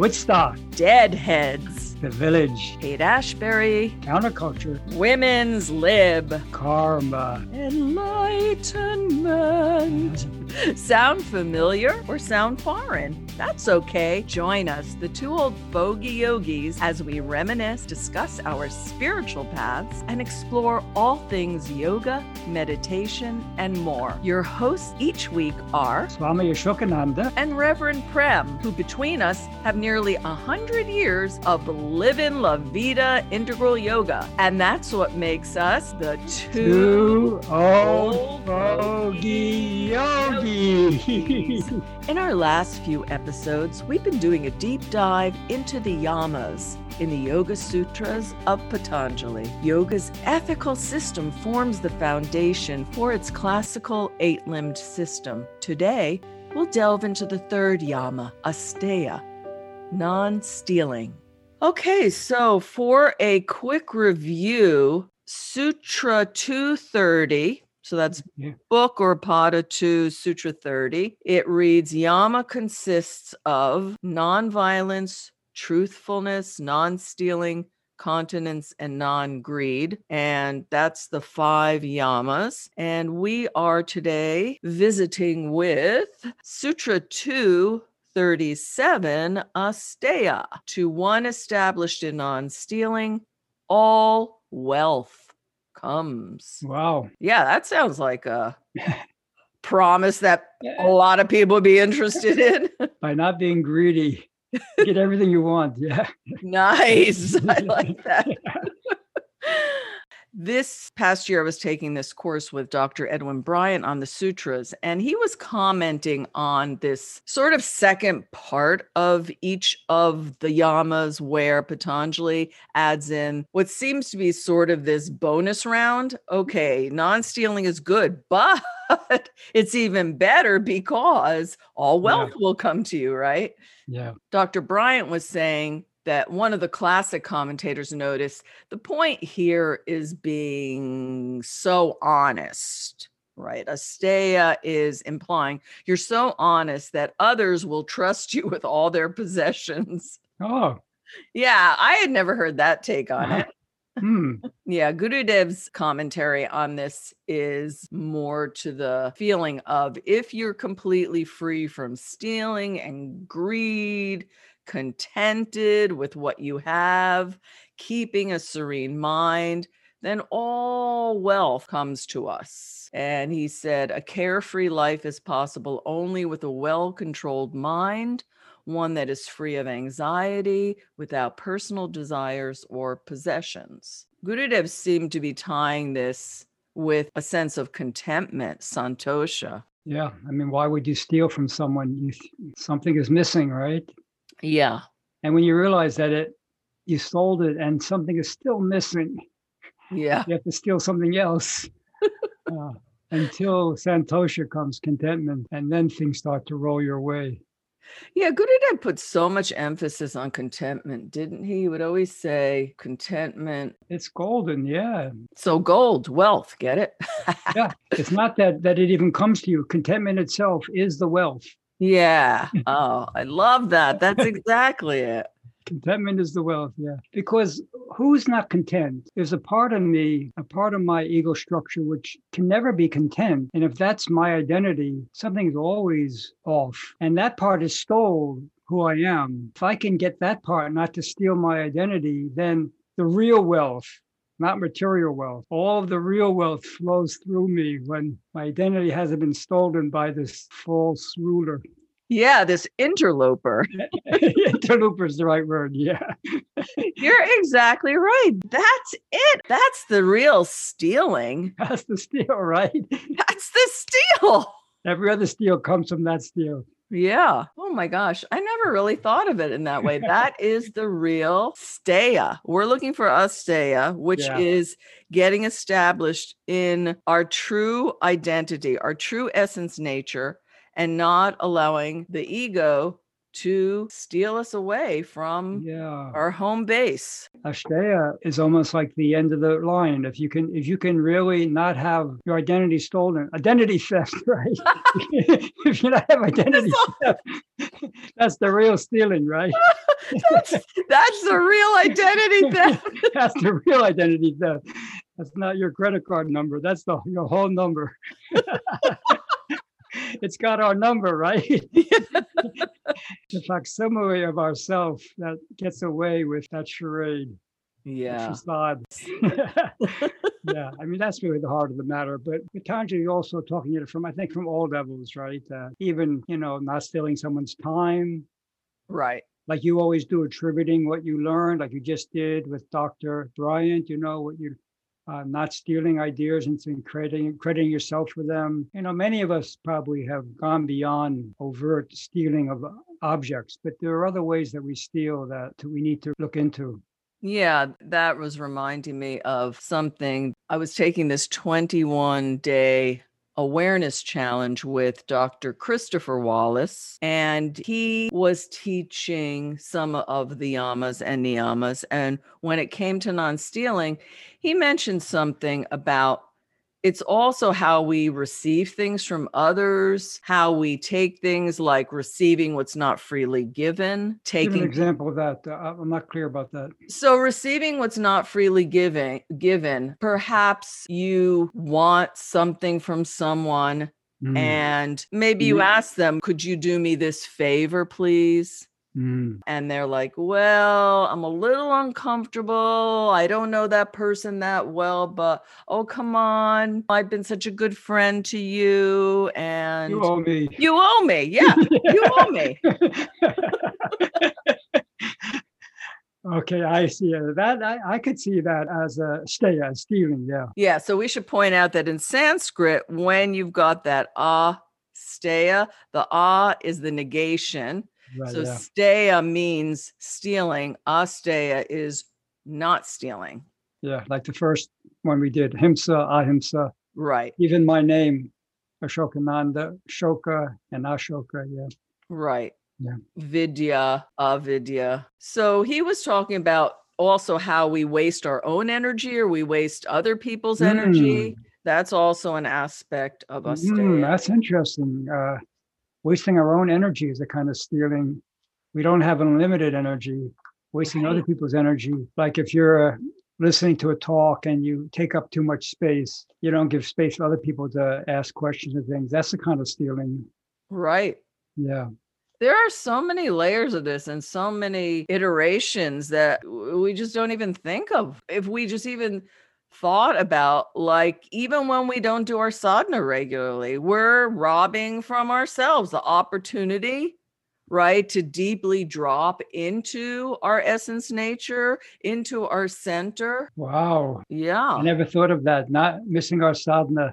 Woodstock, Deadheads, The Village, Haight-Ashbury, Counterculture, Women's Lib, Karma. Enlightenment. Sound familiar or sound foreign? That's okay. Join us, the two old bogey yogis, as we reminisce, discuss our spiritual paths, and explore all things yoga, meditation, and more. Your hosts each week are Swami Ashokananda. and Reverend Prem, who between us have nearly a hundred years of living La Vida integral yoga. And that's what makes us the two Two old old bogey yogis. In our last few episodes, we've been doing a deep dive into the yamas in the Yoga Sutras of Patanjali. Yoga's ethical system forms the foundation for its classical eight limbed system. Today, we'll delve into the third yama, asteya, non stealing. Okay, so for a quick review, Sutra 230. So that's Yeah. book or Pada 2, Sutra 30. It reads Yama consists of nonviolence, truthfulness, non stealing, continence, and non greed. And that's the five yamas. And we are today visiting with Sutra 237, Asteya, to one established in non stealing, all wealth comes. wow. Yeah, that sounds like a promise that a lot of people would be interested in. By not being greedy, get everything you want. Yeah. nice. I like that. This past year, I was taking this course with Dr. Edwin Bryant on the sutras, and he was commenting on this sort of second part of each of the yamas where Patanjali adds in what seems to be sort of this bonus round. Okay, non stealing is good, but it's even better because all Yeah. wealth will come to you, right? Yeah. Dr. Bryant was saying that one of the classic commentators noticed the point here is being so honest, right? Asteya is implying you're so honest that others will trust you with all their possessions. Oh. Yeah, I had never heard that take on it. Hmm. Yeah, Gurudev's commentary on this is more to the feeling of if you're completely free from stealing and greed, contented with what you have, keeping a serene mind, then all wealth comes to us. And he said, a carefree life is possible only with a well controlled mind, one that is free of anxiety, without personal desires or possessions. Gurudev seemed to be tying this with a sense of contentment, santosha. Yeah. I mean, why would you steal from someone? You th- something is missing, right? Yeah. And when you realize that it you sold it and something is still missing, Yeah. you have to steal something else. Uh, until Santosha comes contentment, and then things start to roll your way. Yeah, Gurudev put so much emphasis on contentment, didn't he? He would always say contentment. It's golden, yeah. So gold, wealth, get it? Yeah. It's not that that it even comes to you. Contentment itself is the wealth. Yeah. Oh, I love that. That's exactly it. Contentment is the wealth, yeah. Because who's not content? There's a part of me, a part of my ego structure, which can never be content. And if that's my identity, something's always off. And that part is stole who I am. If I can get that part not to steal my identity, then the real wealth, not material wealth, all of the real wealth flows through me when my identity hasn't been stolen by this false ruler. Yeah, this interloper. Interloper is the right word. Yeah. You're exactly right. That's it. That's the real stealing. That's the steal, right? That's the steal. Every other steal comes from that steal. Yeah. Oh my gosh. I never really thought of it in that way. That is the real steya. We're looking for asteya, which Yeah. is getting established in our true identity, our true essence nature, and not allowing the ego to steal us away from Yeah. our home base. Asteya is almost like the end of the line. If you can, if you can really not have your identity stolen, identity theft, right? if you not have identity theft, That's the real stealing, right? that's, that's the real identity theft. That's the real identity theft. That's not your credit card number. That's the your whole number. it's got our number, right? The facsimile of ourself that gets away with that charade. Yeah. Facade. yeah, I mean that's really the heart of the matter. But Patanjali also talking it from I think from all levels, right? Uh, even you know not stealing someone's time, right? Like you always do, attributing what you learned, like you just did with Dr. Bryant. You know what you uh, not stealing ideas and crediting, crediting yourself for them. You know, many of us probably have gone beyond overt stealing of objects, but there are other ways that we steal that we need to look into. Yeah, that was reminding me of something. I was taking this 21 day awareness challenge with Dr. Christopher Wallis, and he was teaching some of the yamas and niyamas. And when it came to non stealing, he mentioned something about it's also how we receive things from others, how we take things like receiving what's not freely given. Taking Give an example of that. Uh, I'm not clear about that. So receiving what's not freely given, given. Perhaps you want something from someone, mm. and maybe you ask them, "Could you do me this favor, please?" Mm. And they're like, well, I'm a little uncomfortable. I don't know that person that well, but oh, come on. I've been such a good friend to you. And you owe me. You owe me. Yeah, you owe me. Okay, I see that. I, I could see that as asteya as stealing. Yeah. Yeah. So we should point out that in Sanskrit, when you've got that ah steya, the ah is the negation Right, so yeah. steya means stealing. Asteya is not stealing. Yeah, like the first one we did, himsa, ahimsa. Right. Even my name, Ashokananda, Shoka, and Ashoka. Yeah. Right. Yeah. Vidya, avidya. So he was talking about also how we waste our own energy or we waste other people's mm. energy. That's also an aspect of us. Mm, that's interesting. Uh, wasting our own energy is a kind of stealing. We don't have unlimited energy, wasting right. other people's energy. Like if you're uh, listening to a talk and you take up too much space, you don't give space for other people to ask questions and things. That's the kind of stealing. Right. Yeah. There are so many layers of this and so many iterations that we just don't even think of. If we just even thought about like even when we don't do our sadhana regularly we're robbing from ourselves the opportunity right to deeply drop into our essence nature into our center. Wow. Yeah. i never thought of that. Not missing our sadhana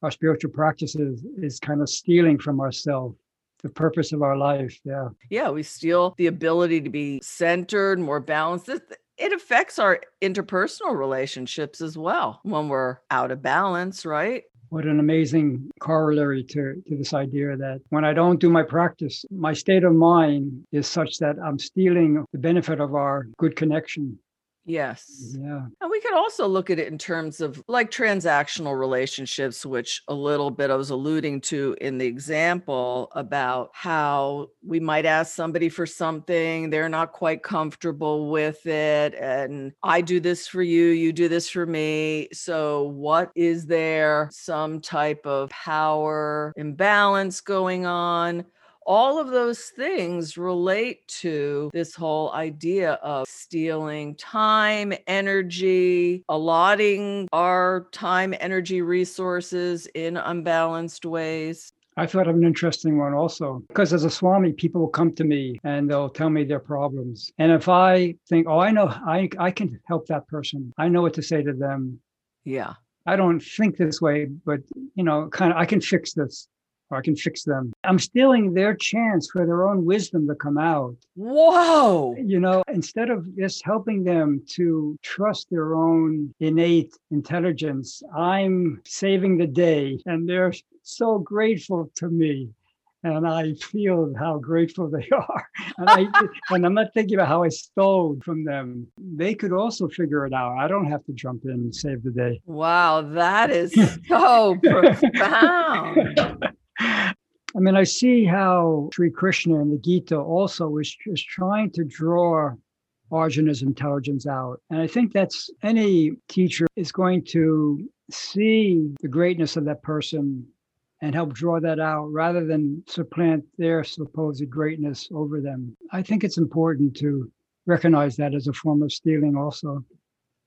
our spiritual practices is kind of stealing from ourselves the purpose of our life. Yeah. Yeah we steal the ability to be centered more balanced it affects our interpersonal relationships as well when we're out of balance, right? What an amazing corollary to, to this idea that when I don't do my practice, my state of mind is such that I'm stealing the benefit of our good connection Yes. Yeah. And we could also look at it in terms of like transactional relationships, which a little bit I was alluding to in the example about how we might ask somebody for something, they're not quite comfortable with it. And I do this for you, you do this for me. So, what is there some type of power imbalance going on? All of those things relate to this whole idea of stealing time, energy, allotting our time, energy, resources in unbalanced ways. I thought of an interesting one also because as a Swami, people will come to me and they'll tell me their problems. And if I think, oh, I know I, I can help that person, I know what to say to them. Yeah. I don't think this way, but you know, kind of I can fix this I can fix them. I'm stealing their chance for their own wisdom to come out. Whoa. You know, instead of just helping them to trust their own innate intelligence, I'm saving the day and they're so grateful to me. And I feel how grateful they are. And, I, and I'm not thinking about how I stole from them. They could also figure it out. I don't have to jump in and save the day. Wow, that is so profound. I mean, I see how Sri Krishna in the Gita also is, is trying to draw Arjuna's intelligence out. And I think that's any teacher is going to see the greatness of that person and help draw that out rather than supplant their supposed greatness over them. I think it's important to recognize that as a form of stealing also.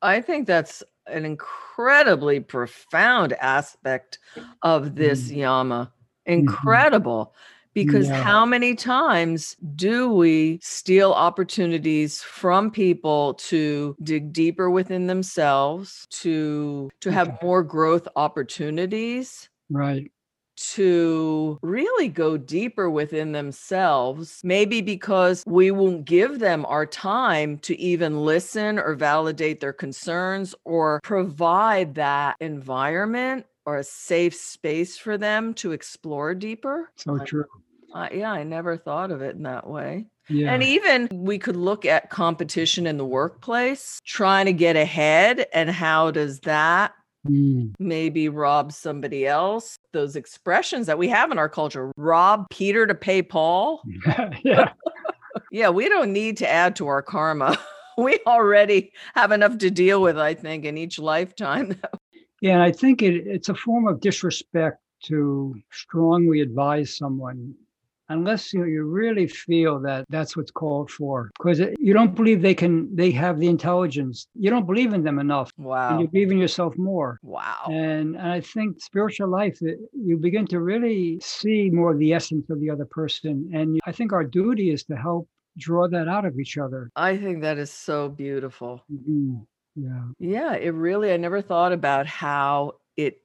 I think that's an incredibly profound aspect of this Mm. yama. Mhm. Incredible. Because Yeah. how many times do we steal opportunities from people to dig deeper within themselves, to to have Okay. more growth opportunities? Right. to really go deeper within themselves, maybe because we won't give them our time to even listen or validate their concerns or provide that environment or a safe space for them to explore deeper. So I- true. Uh, yeah, I never thought of it in that way. Yeah. And even we could look at competition in the workplace, trying to get ahead, and how does that Mm. maybe rob somebody else. Those expressions that we have in our culture rob Peter to pay Paul. yeah. Yeah, we don't need to add to our karma. we already have enough to deal with, I think, in each lifetime. Yeah. And I think it, it's a form of disrespect to strongly advise someone unless you, you really feel that that's what's called for because you don't believe they can they have the intelligence you don't believe in them enough and wow. you believe in yourself more Wow. and, and i think spiritual life it- you begin to really see more of the essence of the other person and i think our duty is to help draw that out of each other I think that is so beautiful. Mhm. Yeah. Yeah, it really, I never thought about how it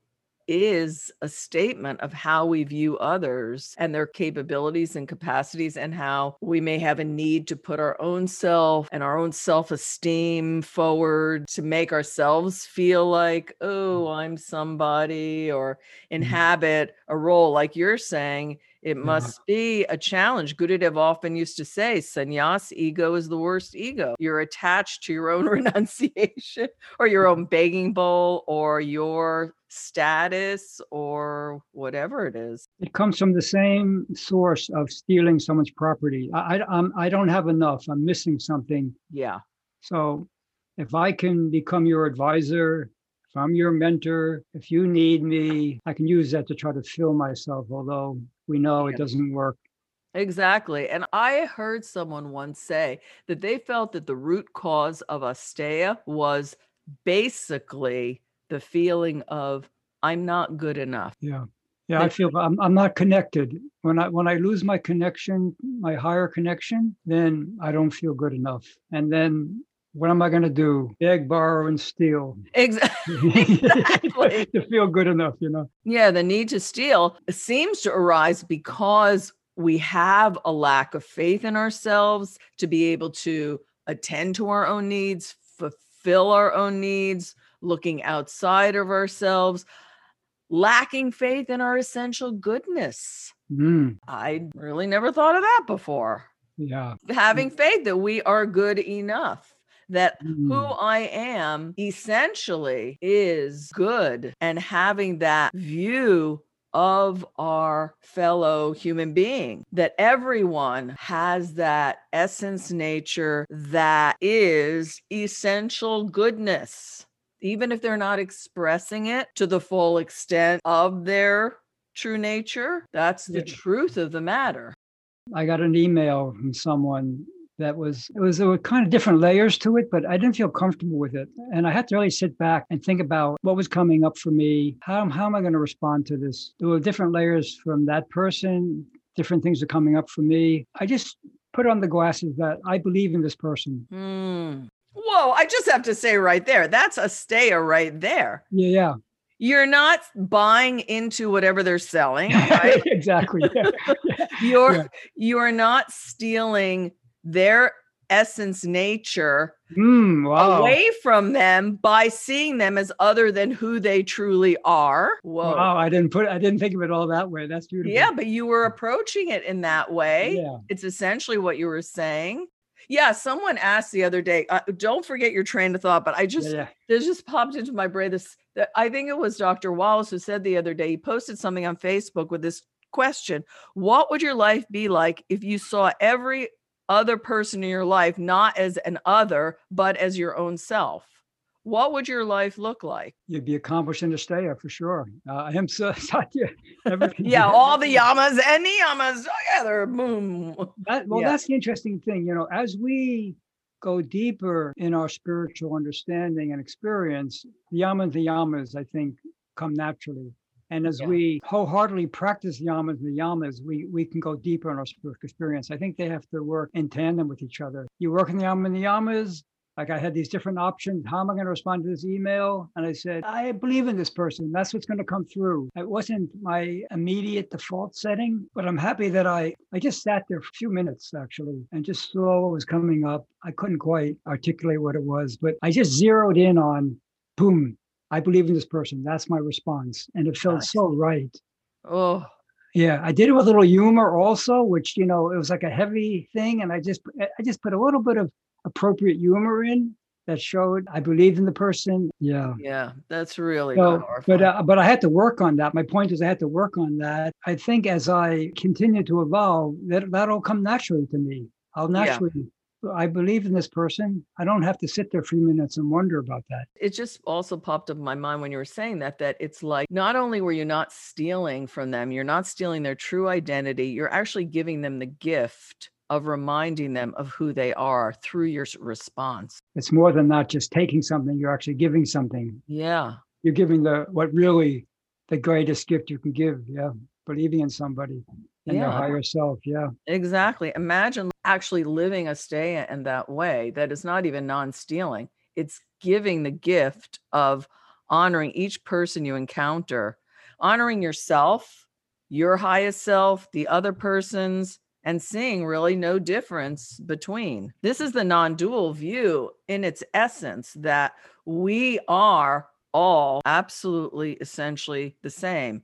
is a statement of how we view others and their capabilities and capacities, and how we may have a need to put our own self and our own self esteem forward to make ourselves feel like, mm. oh, I'm somebody, or mm. inhabit a role. Like you're saying, it must be a challenge. Gurudev often used to say, sannyas ego is the worst ego. You're attached to your own renunciation or your own begging bowl or your status or whatever it is. it comes from the same source of stealing someone's property i I, I'm, I don't have enough i'm missing something Yeah. So if I can become your advisor, if I'm your mentor, if you need me, I can use that to try to fill myself, although we know it doesn't work. Exactly. And I heard someone once say that they felt that the root cause of Asteya was basically the feeling of, I'm not good enough. Yeah. Yeah, I feel I'm, I'm not connected. When I when I lose my connection, my higher connection, then I don't feel good enough. And then what am I going to do? Beg, borrow, and steal Exactly. Exactly. to feel good enough, you know? Yeah, the need to steal seems to arise because we have a lack of faith in ourselves to be able to attend to our own needs, fulfill our own needs, looking outside of ourselves, lacking faith in our essential goodness. Mm, I really never thought of that before. yeah. Having faith that we are good enough. That who Mm, I am essentially is good and having that view of our fellow human being that everyone has that essence nature that is essential goodness even if they're not expressing it to the full extent of their true nature that's the Yeah. truth of the matter I got an email from someone that was it was there were kind of different layers to it, but I didn't feel comfortable with it, and I had to really sit back and think about what was coming up for me. How how am I going to respond to this? There were different layers from that person. Different things are coming up for me. I just put on the glasses that I believe in this person. Hmm. Whoa, I just have to say right there, that's asteya right there. Yeah, yeah, You're not buying into whatever they're selling, right? exactly. Yeah. you're Yeah. you're not stealing their essence nature Mm, wow. away from them by seeing them as other than who they truly are. Whoa. Wow, I didn't put I didn't think of it all that way. That's beautiful. Yeah, but you were approaching it in that way. Yeah. It's essentially what you were saying. Yeah, someone asked the other day, uh, don't forget your train of thought, but I just yeah, yeah. this just popped into my brain. This, that I think it was Dr. Wallis who said the other day, he posted something on Facebook with this question What would your life be like if you saw every other person in your life not as an other, but as your own self? What would your life look like? You'd be accomplished in Asteya for sure. Uh, Ahimsa, Satya. Yeah, all the yamas and niyamas together. Boom. That, well, Yeah. that's the interesting thing. You know, as we go deeper in our spiritual understanding and experience, the yamas and niyamas, I think, come naturally. And as Yeah. we wholeheartedly practice yamas and niyamas, we, we can go deeper in our spiritual experience. I think they have to work in tandem with each other. You work in the yamas and niyamas, like I had these different options. How am I going to respond to this email? And I said, I believe in this person. That's what's going to come through. It wasn't my immediate default setting, but I'm happy that I I just sat there for a few minutes actually and just saw what was coming up. I couldn't quite articulate what it was, but I just zeroed in on boom. I believe in this person. That's my response. And it felt Nice. so right. Oh, Yeah, I did it with a little humor also, which you know it was like a heavy thing, and I just I just put a little bit of appropriate humor in that showed I believed in the person. Yeah. yeah, that's really So, powerful. but uh, but I had to work on that. My point is I had to work on that. I think as I continue to evolve, that that'll come naturally to me. I'll Yeah. naturally. I believe in this person. I don't have to sit there for a few minutes and wonder about that. it just also popped up in my mind when you were saying that that it's like not only were you not stealing from them you're not stealing their true identity you're actually giving them the gift of reminding them of who they are through your response It's more than not just taking something. You're actually giving something. yeah You're giving the what really the greatest gift you can give. Yeah, believing in somebody and their Yeah. higher self. Yeah. exactly imagine actually living asteya in that way that is not even non-stealing it's giving the gift of honoring each person you encounter honoring yourself your highest self the other person's and seeing really no difference between. This is the non-dual view in its essence that we are all absolutely essentially the same.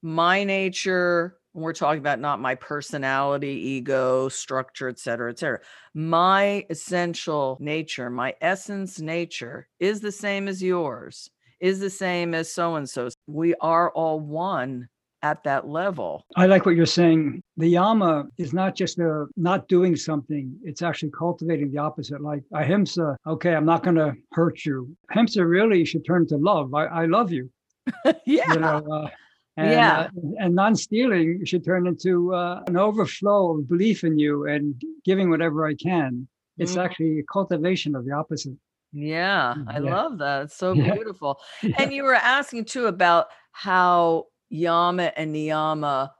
My nature when we're talking about not my personality ego structure et cetera et cetera my essential nature my essence nature is the same as yours is the same as so and so we are all one at that level I like what you're saying. The yama is not just a not doing something, it's actually cultivating the opposite. Like ahimsa, okay, I'm not going to hurt you. Ahimsa really should turn to love. I, I love you. yeah You know, uh, and, Yeah. uh, and non-stealing should turn into uh, an overflow of belief in you and giving whatever I can. It's Mhm. actually a cultivation of the opposite. yeah i Yeah. love that it's so Yeah. beautiful Yeah. And you were asking too about how yama and niyama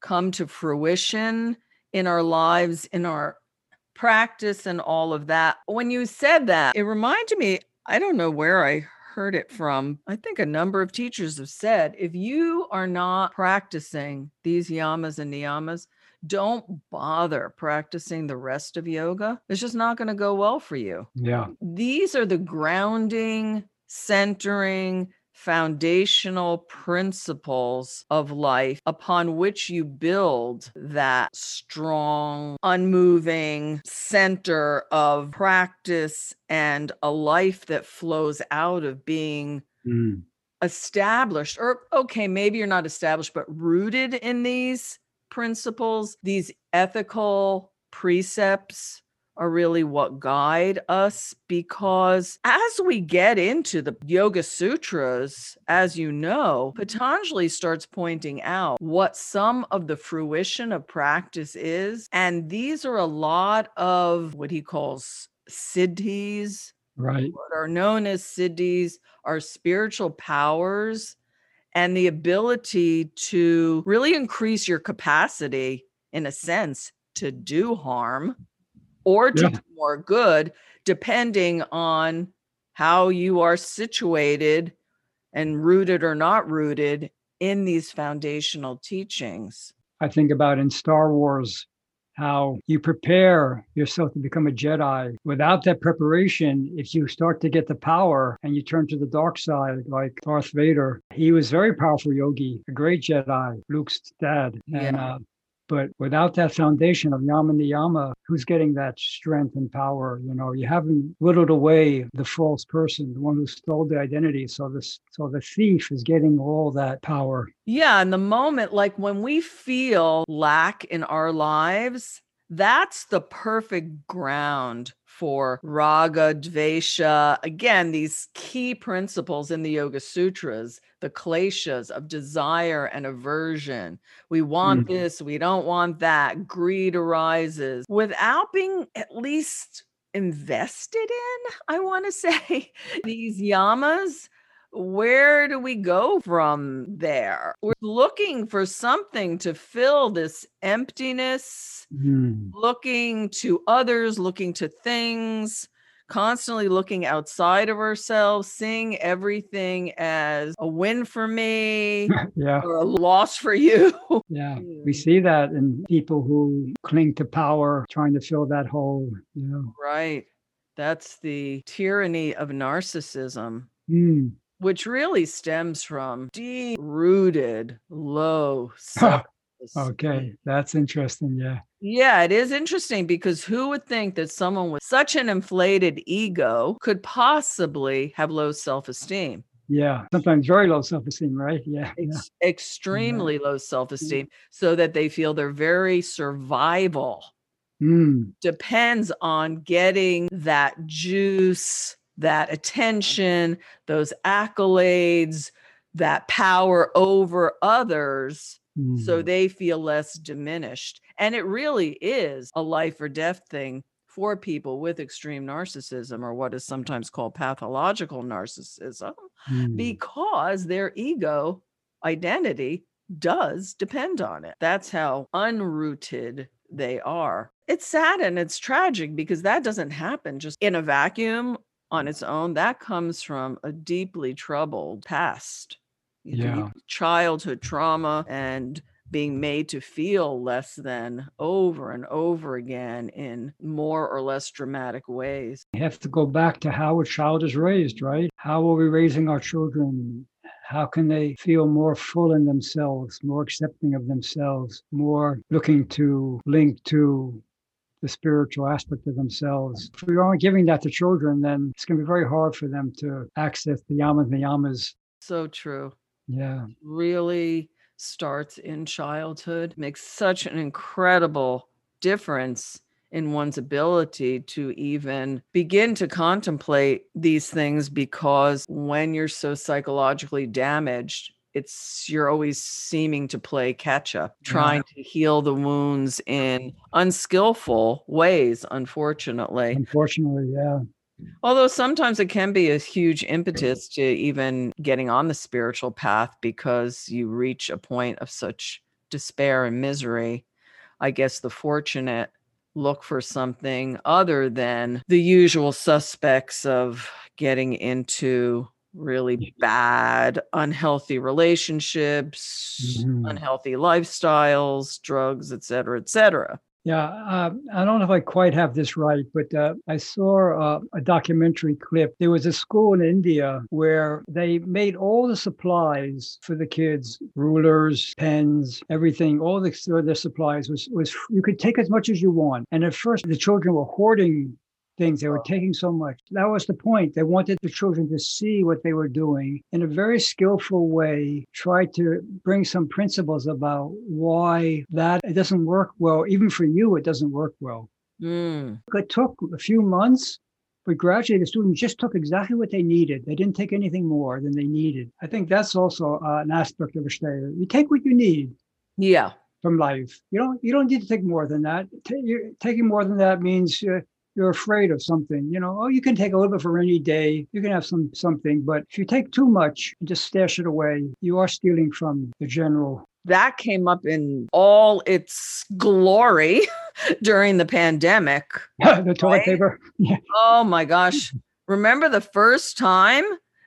come to fruition in our lives, in our practice, and all of that. When you said that, it reminded me, I don't know where I heard it from. I think a number of teachers have said if you are not practicing these yamas and niyamas, don't bother practicing the rest of yoga. It's just not going to go well for you Yeah. these are the grounding, centering, foundational principles of life upon which you build that strong, unmoving center of practice and a life that flows out of being Mm. established or okay maybe you're not established but rooted in these principles these ethical precepts are really what guide us because as we get into the yoga sutras as you know mm-hmm. patanjali starts pointing out what some of the fruition of practice is and these are a lot of what he calls siddhis Right. what are known as siddhis are spiritual powers and the ability to really increase your capacity in a sense to do harm or to Yeah. do more good depending on how you are situated and rooted or not rooted in these foundational teachings I think about in Star Wars how you prepare yourself to become a Jedi. Without that preparation, if you start to get the power and you turn to the dark side, like Darth Vader, he was very powerful yogi, a great Jedi, Luke's dad. And Yeah. uh, But without that foundation of yama niyama, who's getting that strength and power? You know, you haven't whittled away the false person, the one who stole the identity. So this, so the thief is getting all that power. Yeah. And the moment, like when we feel lack in our lives, that's the perfect ground for raga, dvesha. Again, these key principles in the Yoga Sutras, the kleshas of desire and aversion. We want mm-hmm. this, we don't want that. Greed arises without being at least invested in, I want to say, these yamas where do we go from there? We're looking for something to fill this emptiness, mm. looking to others, looking to things, constantly looking outside of ourselves, seeing everything as a win for me yeah. or a loss for you. yeah, we see that in people who cling to power, trying to fill that hole. You know? Right. That's the tyranny of narcissism. Mm which really stems from deep rooted low self Okay, that's interesting. Yeah. Yeah, it is interesting because who would think that someone with such an inflated ego could possibly have low self esteem? Yeah, sometimes very low self esteem, right? Yeah. Ex- Extremely yeah. low self esteem, so that they feel their very survival mm. depends on getting that juice that attention, those accolades, that power over others mm. so they feel less diminished. And it really is a life or death thing for people with extreme narcissism or what is sometimes called pathological narcissism mm. because their ego identity does depend on it. That's how unrooted they are. It's sad and it's tragic because that doesn't happen just in a vacuum on its own, that comes from a deeply troubled past. Yeah. Childhood trauma and being made to feel less than over and over again in more or less dramatic ways. You have to go back to how a child is raised, right? How are we raising our children? How can they feel more full in themselves, more accepting of themselves, more looking to link to the spiritual aspect of themselves. If we aren't giving that to children, then it's going to be very hard for them to access the yamas and niyamas. So true. Yeah. Really starts in childhood, makes such an incredible difference in one's ability to even begin to contemplate these things because when you're so psychologically damaged, it's you're always seeming to play catch up, trying yeah. to heal the wounds in unskillful ways, unfortunately. Unfortunately, yeah. Although sometimes it can be a huge impetus to even getting on the spiritual path because you reach a point of such despair and misery. I guess the fortunate look for something other than the usual suspects of getting into really bad, unhealthy relationships, mm-hmm. unhealthy lifestyles, drugs, et cetera, et cetera. Yeah, uh, I don't know if I quite have this right, but uh, I saw uh, a documentary clip. There was a school in India where they made all the supplies for the kids, rulers, pens, everything. All the, the supplies was was you could take as much as you want. And at first, the children were hoarding things. They were taking so much. That was the point. They wanted the children to see what they were doing in a very skillful way, try to bring some principles about why that it doesn't work well. Even for you, it doesn't work well. Mm. It took a few months, but gradually the students just took exactly what they needed. They didn't take anything more than they needed. I think that's also uh, an aspect of a Asteya. You take what you need. Yeah. From life, you don't you don't need to take more than that. T- taking more than that means uh, you're afraid of something, you know, oh, you can take a little bit for any day. You can have some something, but if you take too much and just stash it away, you are stealing from the general. That came up in all its glory during the pandemic. the toilet right? paper. Yeah. Oh my gosh. Remember the first time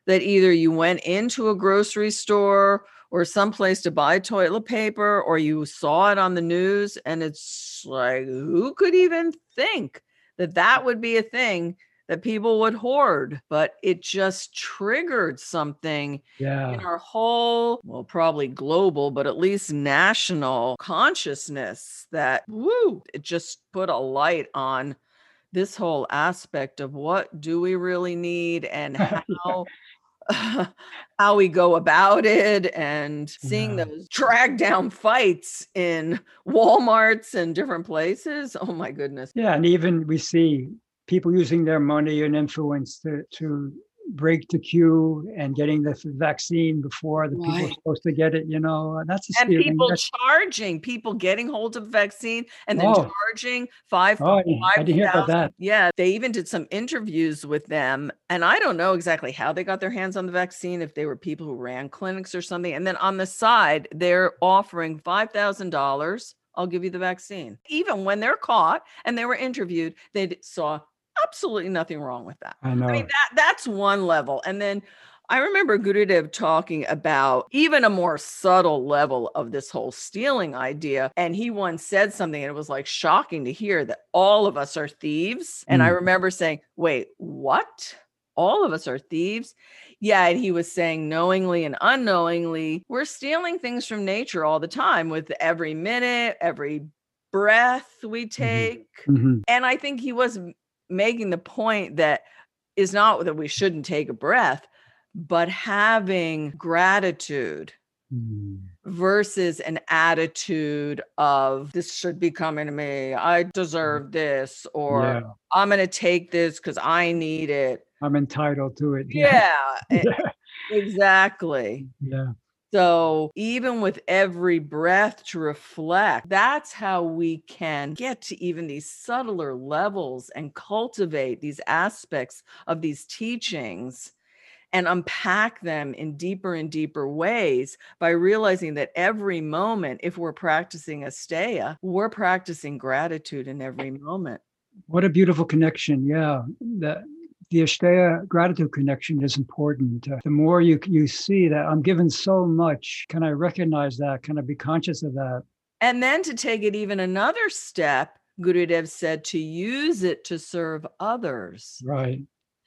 that either you went into a grocery store or someplace to buy toilet paper or you saw it on the news and it's like who could even think that that would be a thing that people would hoard, but it just triggered something Yeah. in our whole, well, probably global, but at least national consciousness that, woo, it just put a light on this whole aspect of what do we really need and how. How we go about it and seeing Yeah. those drag down fights in Walmarts and different places. Oh my goodness. Yeah, and even we see people using their money and influence to to break the queue and getting the vaccine before the people are supposed to get it. You know, that's a and people That's- charging people getting hold of vaccine and then Oh. charging five Oh, I didn't- hear about that. yeah they even did some interviews with them and i don't know exactly how they got their hands on the vaccine if they were people who ran clinics or something and then on the side they're offering $5000 i'll give you the vaccine even when they're caught and they were interviewed they saw absolutely nothing wrong with that I know. I mean, that that's one level. And then I remember Gurudev talking about even a more subtle level of this whole stealing idea. And he once said something, and it was like shocking to hear that all of us are thieves. And I Mm. remember saying, wait, what? All of us are thieves. Yeah. And he was saying, knowingly and unknowingly, we're stealing things from nature all the time with every minute, every breath we take Mhm. and I think he was making the point that is not that we shouldn't take a breath, but having gratitude Mm. versus an attitude of this should be coming to me. I deserve this, or Yeah, I'm going to take this because I need it. I'm entitled to it. Yeah, Yeah. exactly. yeah. So, even with every breath to reflect, that's how we can get to even these subtler levels and cultivate these aspects of these teachings and unpack them in deeper and deeper ways by realizing that every moment, if we're practicing asteya, we're practicing gratitude in every moment. What a beautiful connection. Yeah. The the Asteya gratitude connection is important. Uh, the more you you see that I'm given so much, can I recognize that? Can I be conscious of that? And then to take it even another step, Gurudev said to use it to serve others. Right.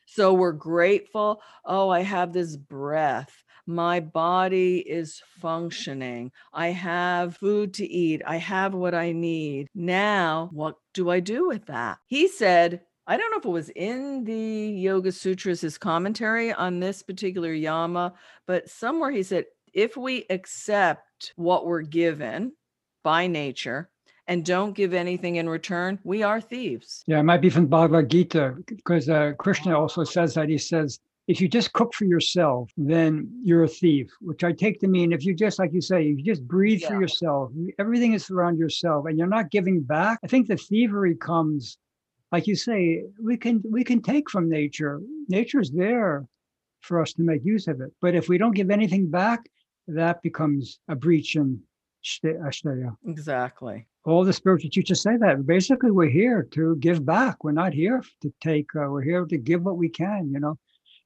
So we're grateful. Oh, I have this breath. My body is functioning. I have food to eat. I have what I need. Now, what do I do with that? He said, I don't know if it was in the Yoga Sutras, his commentary on this particular yama, but somewhere he said, if we accept what we're given by nature and don't give anything in return, we are thieves. Yeah, it might be from Bhagavad Gita because uh, Krishna also says that. He says, if you just cook for yourself, then you're a thief, which I take to mean if you just, like you say, you just breathe for yourself, everything is around yourself and you're not giving back. I think the thievery comes, like you say, we can we can take from nature. Nature's there for us to make use of it. But if we don't give anything back, that becomes a breach in Asteya Exactly. all the spiritual teachers say that basically we're here to give back we're not here to take uh, we're here to give what we can you know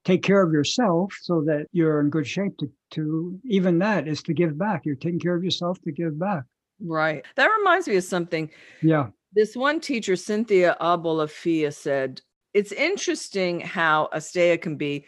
take care of yourself so that you're in good shape to to even that is to give back you're taking care of yourself to give back Right. That reminds me of something. yeah This one teacher, Cynthia Abolafia, said it's interesting how Asteya can be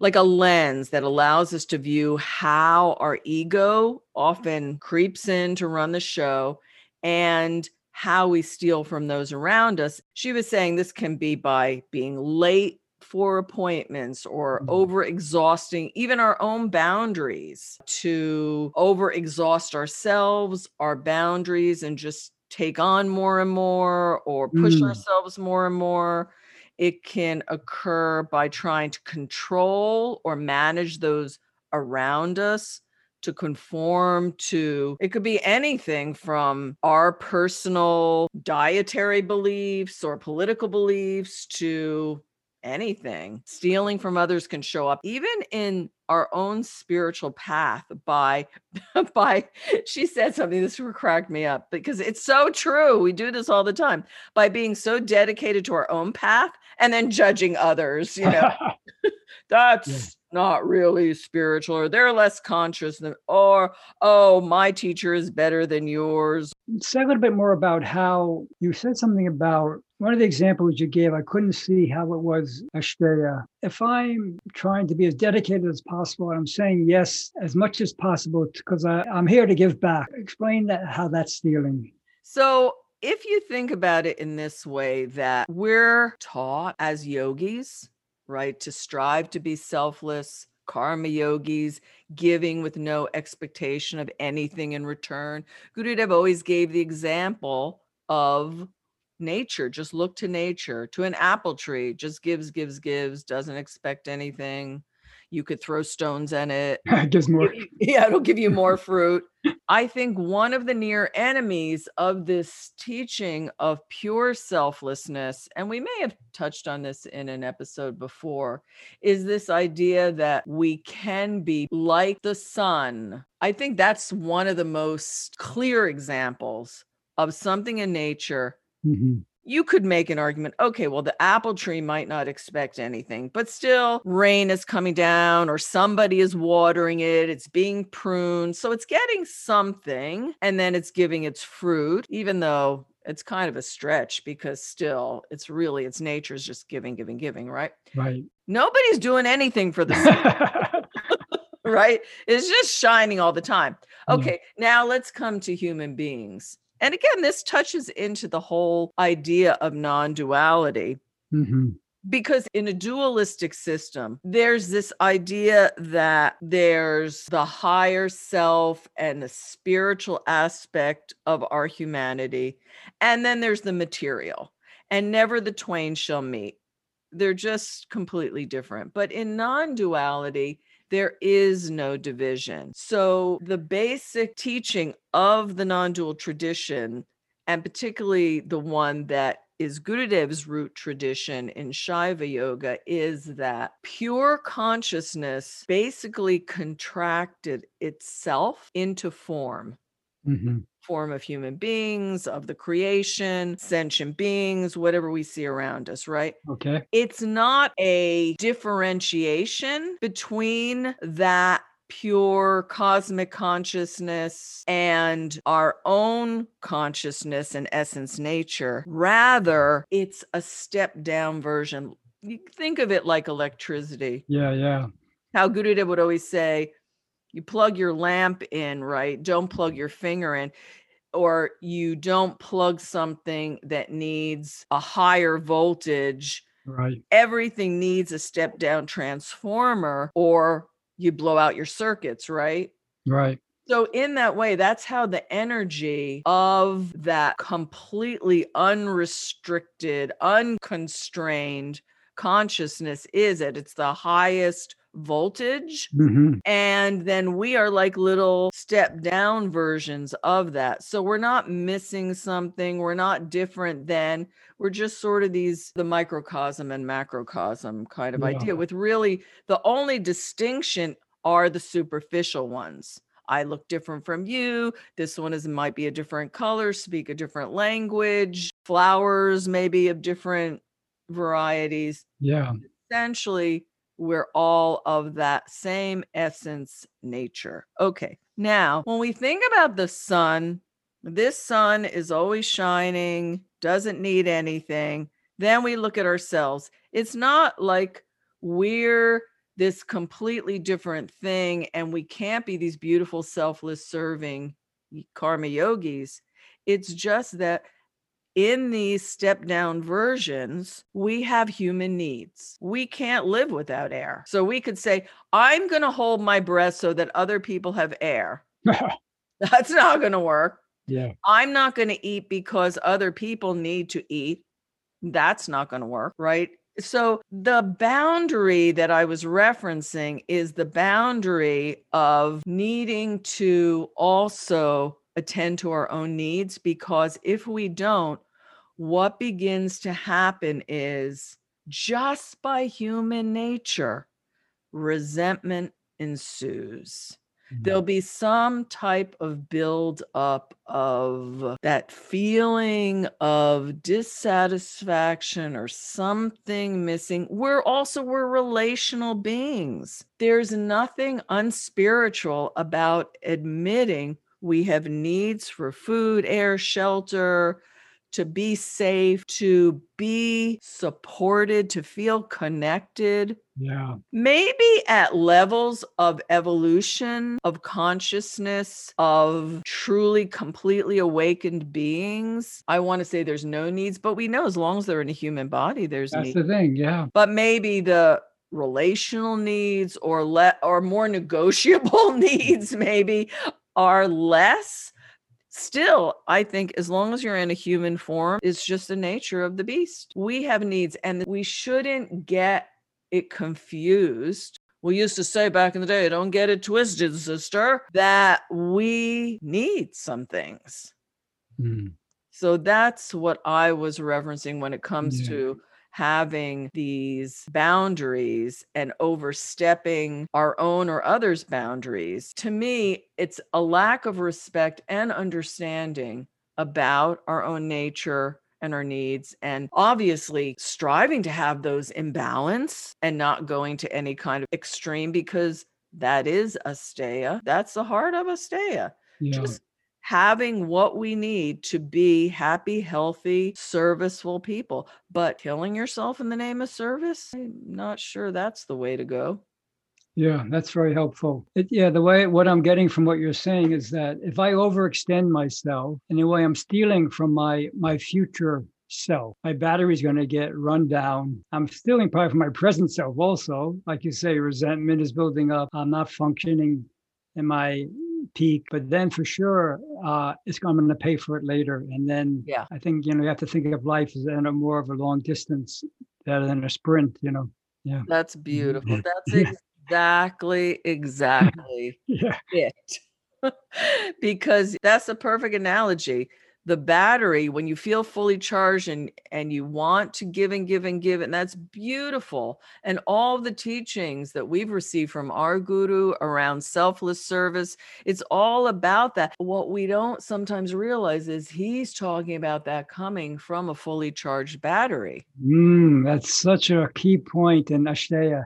like a lens that allows us to view how our ego often creeps in to run the show and how we steal from those around us. She was saying this can be by being late for appointments or Mhm. over exhausting even our own boundaries to over exhaust ourselves, our boundaries, and just take on more and more or push Mm. ourselves more and more. It can occur by trying to control or manage those around us to conform to it could be anything from our personal dietary beliefs or political beliefs to anything stealing from others can show up even in our own spiritual path by by she said something this cracked me up because it's so true we do this all the time by being so dedicated to our own path and then judging others you know? That's not really spiritual or they're less conscious than or oh my teacher is better than yours. Say a little bit more about how you said something about one of the examples you gave i couldn't see how it was asteya if i'm trying to be as dedicated as possible and i'm saying yes as much as possible because i'm here to give back. Explain that how that's stealing so if you think about it in this way that we're taught as yogis right? To strive to be selfless, karma yogis, giving with no expectation of anything in return. Gurudev always gave the example of nature. Just look to nature, to an apple tree, just gives, gives, gives, doesn't expect anything. You could throw stones in it. Gives more. Yeah, it'll give you more fruit. I think one of the near enemies of this teaching of pure selflessness, and we may have touched on this in an episode before, is this idea that we can be like the sun. I think that's one of the most clear examples of something in nature mm-hmm you could make an argument okay well the apple tree might not expect anything but still rain is coming down or somebody is watering it it's being pruned. So it's getting something and then it's giving its fruit even though it's kind of a stretch because still it's really it's nature's just giving giving giving right? Right. Nobody's doing anything for the sun right? It's just shining all the time. Okay yeah. now let's come to human beings and again, this touches into the whole idea of non duality. Mm-hmm. Because in a dualistic system, there's this idea that there's the higher self and the spiritual aspect of our humanity, and then there's the material, and never the twain shall meet. They're just completely different. But in non duality, there is no division. So the basic teaching of the non dual tradition, and particularly the one that is Gurudev's root tradition in Shaiva Yoga is that pure consciousness basically contracted itself into form. Mm-hmm form of human beings, of the creation, sentient beings, whatever we see around us, right? Okay. It's not a differentiation between that pure cosmic consciousness and our own consciousness and essence nature. Rather, it's a step down version. You think of it like electricity. Yeah, yeah. How Gurudev would always say, you plug your lamp in, right? Don't plug your finger in or you don't plug something that needs a higher voltage. Right. Everything needs a step down transformer or you blow out your circuits right? Right. So in that way that's how the energy of that completely unrestricted unconstrained consciousness is at its the highest voltage. Mm-hmm. And then we are like little step down versions of that. So we're not missing something. We're not different than, we're just sort of these, the microcosm and macrocosm kind of yeah. idea, with really the only distinction are the superficial ones. I look different from you. This one is might be a different color, speak a different language, flowers maybe of different varieties. Yeah. Essentially, we're all of that same essence nature. Okay. Now, when we think about the sun, this sun is always shining, doesn't need anything. Then we look at ourselves. It's not like we're this completely different thing and we can't be these beautiful, selfless, serving karma yogis. It's just that in these step down versions, we have human needs. We can't live without air. So we could say, I'm going to hold my breath so that other people have air. That's not going to work. Yeah. I'm not going to eat because other people need to eat. That's not going to work, right? So the boundary that I was referencing is the boundary of needing to also attend to our own needs because if we don't, what begins to happen is just by human nature, resentment ensues. Mhm. there'll be some type of build up of that feeling of dissatisfaction or something missing we're also we're relational beings there's nothing unspiritual about admitting we have needs for food air shelter to be safe to be supported to feel connected Yeah. maybe at levels of evolution, of consciousness, of truly completely awakened beings. I want to say there's no needs, but we know as long as they're in a human body, there's That's needs. the thing. Yeah. But maybe the relational needs or let or more negotiable needs maybe are less still i think as long as you're in a human form it's just the nature of the beast we have needs and we shouldn't get it confused we used to say back in the day don't get it twisted sister that we need some things Mm. so that's what I was referencing when it comes Yeah. to having these boundaries and overstepping our own or others' boundaries. To me, it's a lack of respect and understanding about our own nature and our needs and obviously striving to have those in balance and not going to any kind of extreme because that is asteya that's the heart of asteya Yeah. just having what we need to be happy, healthy, serviceful people. But killing yourself in the name of service, I'm not sure that's the way to go. Yeah, that's very helpful. It, yeah, the way what I'm getting from what you're saying is that if I overextend myself in a way, I'm stealing from my my future self. My battery's going to get run down. I'm stealing probably from my present self also. Like you say, resentment is building up. I'm not functioning in my peak, but then for sure, uh, it's going to pay for it later. And then Yeah. I think you know you have to think of life as in a more of a long distance rather than a sprint. You know. Yeah. That's beautiful. That's exactly, exactly Yeah. it. because that's a perfect analogy. The battery, when you feel fully charged and and you want to give and give and give, and that's beautiful. And all the teachings that we've received from our guru around selfless service, it's all about that. What we don't sometimes realize is he's talking about that coming from a fully charged battery. Mm, that's such a key point in Asteya.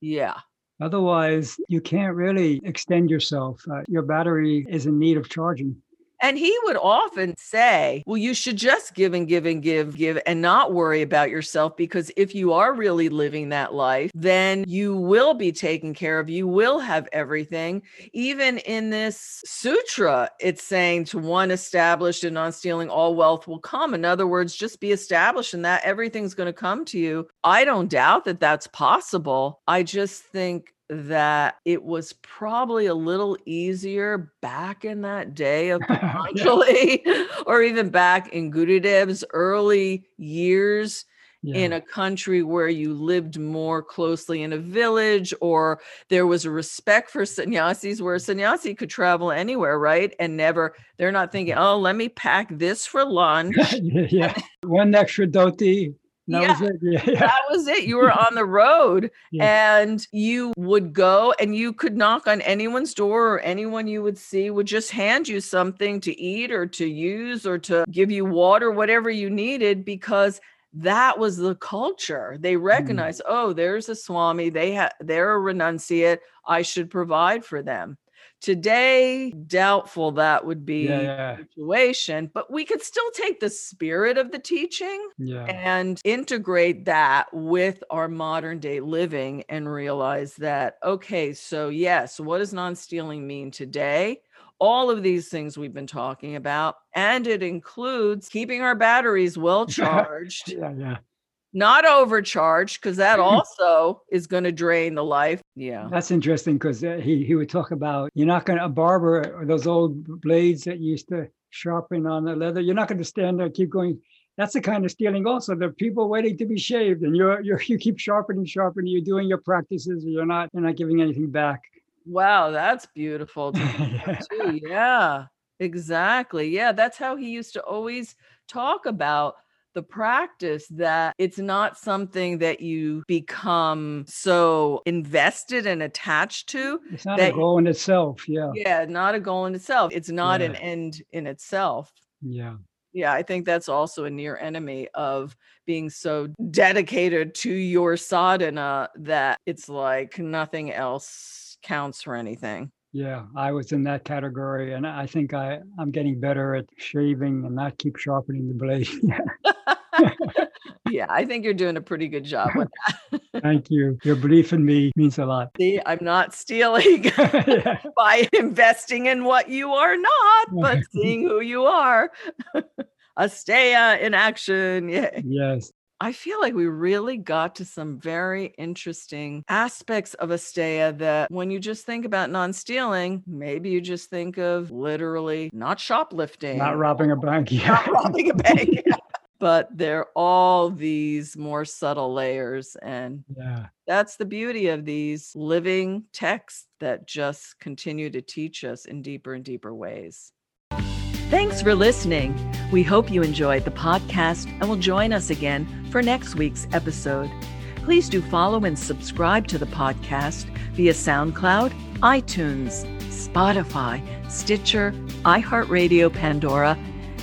Yeah. Otherwise, you can't really extend yourself. Uh, your battery is in need of charging. And he would often say, Well, you should just give and give and give, give, and not worry about yourself. Because if you are really living that life, then you will be taken care of. You will have everything. Even in this sutra, it's saying to one established and non stealing, all wealth will come. In other words, just be established and that everything's going to come to you. I don't doubt that that's possible. I just think that it was probably a little easier back in that day of Patanjali or even back in Gurudev's early years Yeah. in a country where you lived more closely in a village or there was a respect for sannyasis where a sannyasi could travel anywhere, right? And never, they're not thinking, mm-hmm. oh, let me pack this for lunch. yeah, yeah. One extra dhoti. That Yeah. was it. Yeah, that was it. You were on the road Yeah. and you would go and you could knock on anyone's door or anyone you would see would just hand you something to eat or to use or to give you water, whatever you needed, because that was the culture. They mm. recognize, oh, there's a Swami, they have they're a renunciate. I should provide for them. Today, doubtful that would be Yeah, the situation, but we could still take the spirit of the teaching yeah. and integrate that with our modern day living and realize that okay so yes what does non-stealing mean today all of these things we've been talking about and it includes keeping our batteries well charged Yeah, yeah. Not overcharged because that mm-hmm. also is going to drain the life yeah That's interesting because uh, he, he would talk about you're not going to, a barber or those old blades that you used to sharpen on the leather, you're not going to stand there and keep going. That's the kind of stealing also. There are people waiting to be shaved and you're, you're, you keep sharpening, sharpening, you're doing your practices, you're not, you're not giving anything back. wow that's beautiful yeah. Yeah, exactly. Yeah, that's how he used to always talk about the practice that it's not something that you become so invested and attached to. It's not that, a goal in itself. Yeah. Yeah, not a goal in itself. It's not Yeah. an end in itself. Yeah. Yeah, I think that's also a near enemy of being so dedicated to your sadhana that it's like nothing else counts for anything. Yeah. I was in that category and I think I, I'm getting better at shaving and not keep sharpening the blade. yeah, I think you're doing a pretty good job with that. Thank you. Your belief in me means a lot. See, I'm not stealing yeah. by investing in what you are not, but seeing who you are. Asteya uh, in action. Yeah. Yes. I feel like we really got to some very interesting aspects of Asteya that when you just think about non stealing, maybe you just think of literally not shoplifting, Not robbing a bank. Yeah. not robbing a bank. but they're all these more subtle layers. And Yeah. that's the beauty of these living texts that just continue to teach us in deeper and deeper ways. Thanks for listening. We hope you enjoyed the podcast and will join us again for next week's episode. Please do follow and subscribe to the podcast via SoundCloud, iTunes, Spotify, Stitcher, iHeartRadio, Pandora,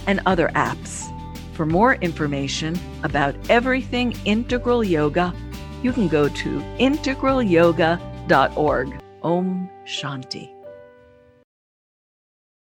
and other apps. For more information about everything integral yoga, you can go to integralyoga.org. Om Shanti.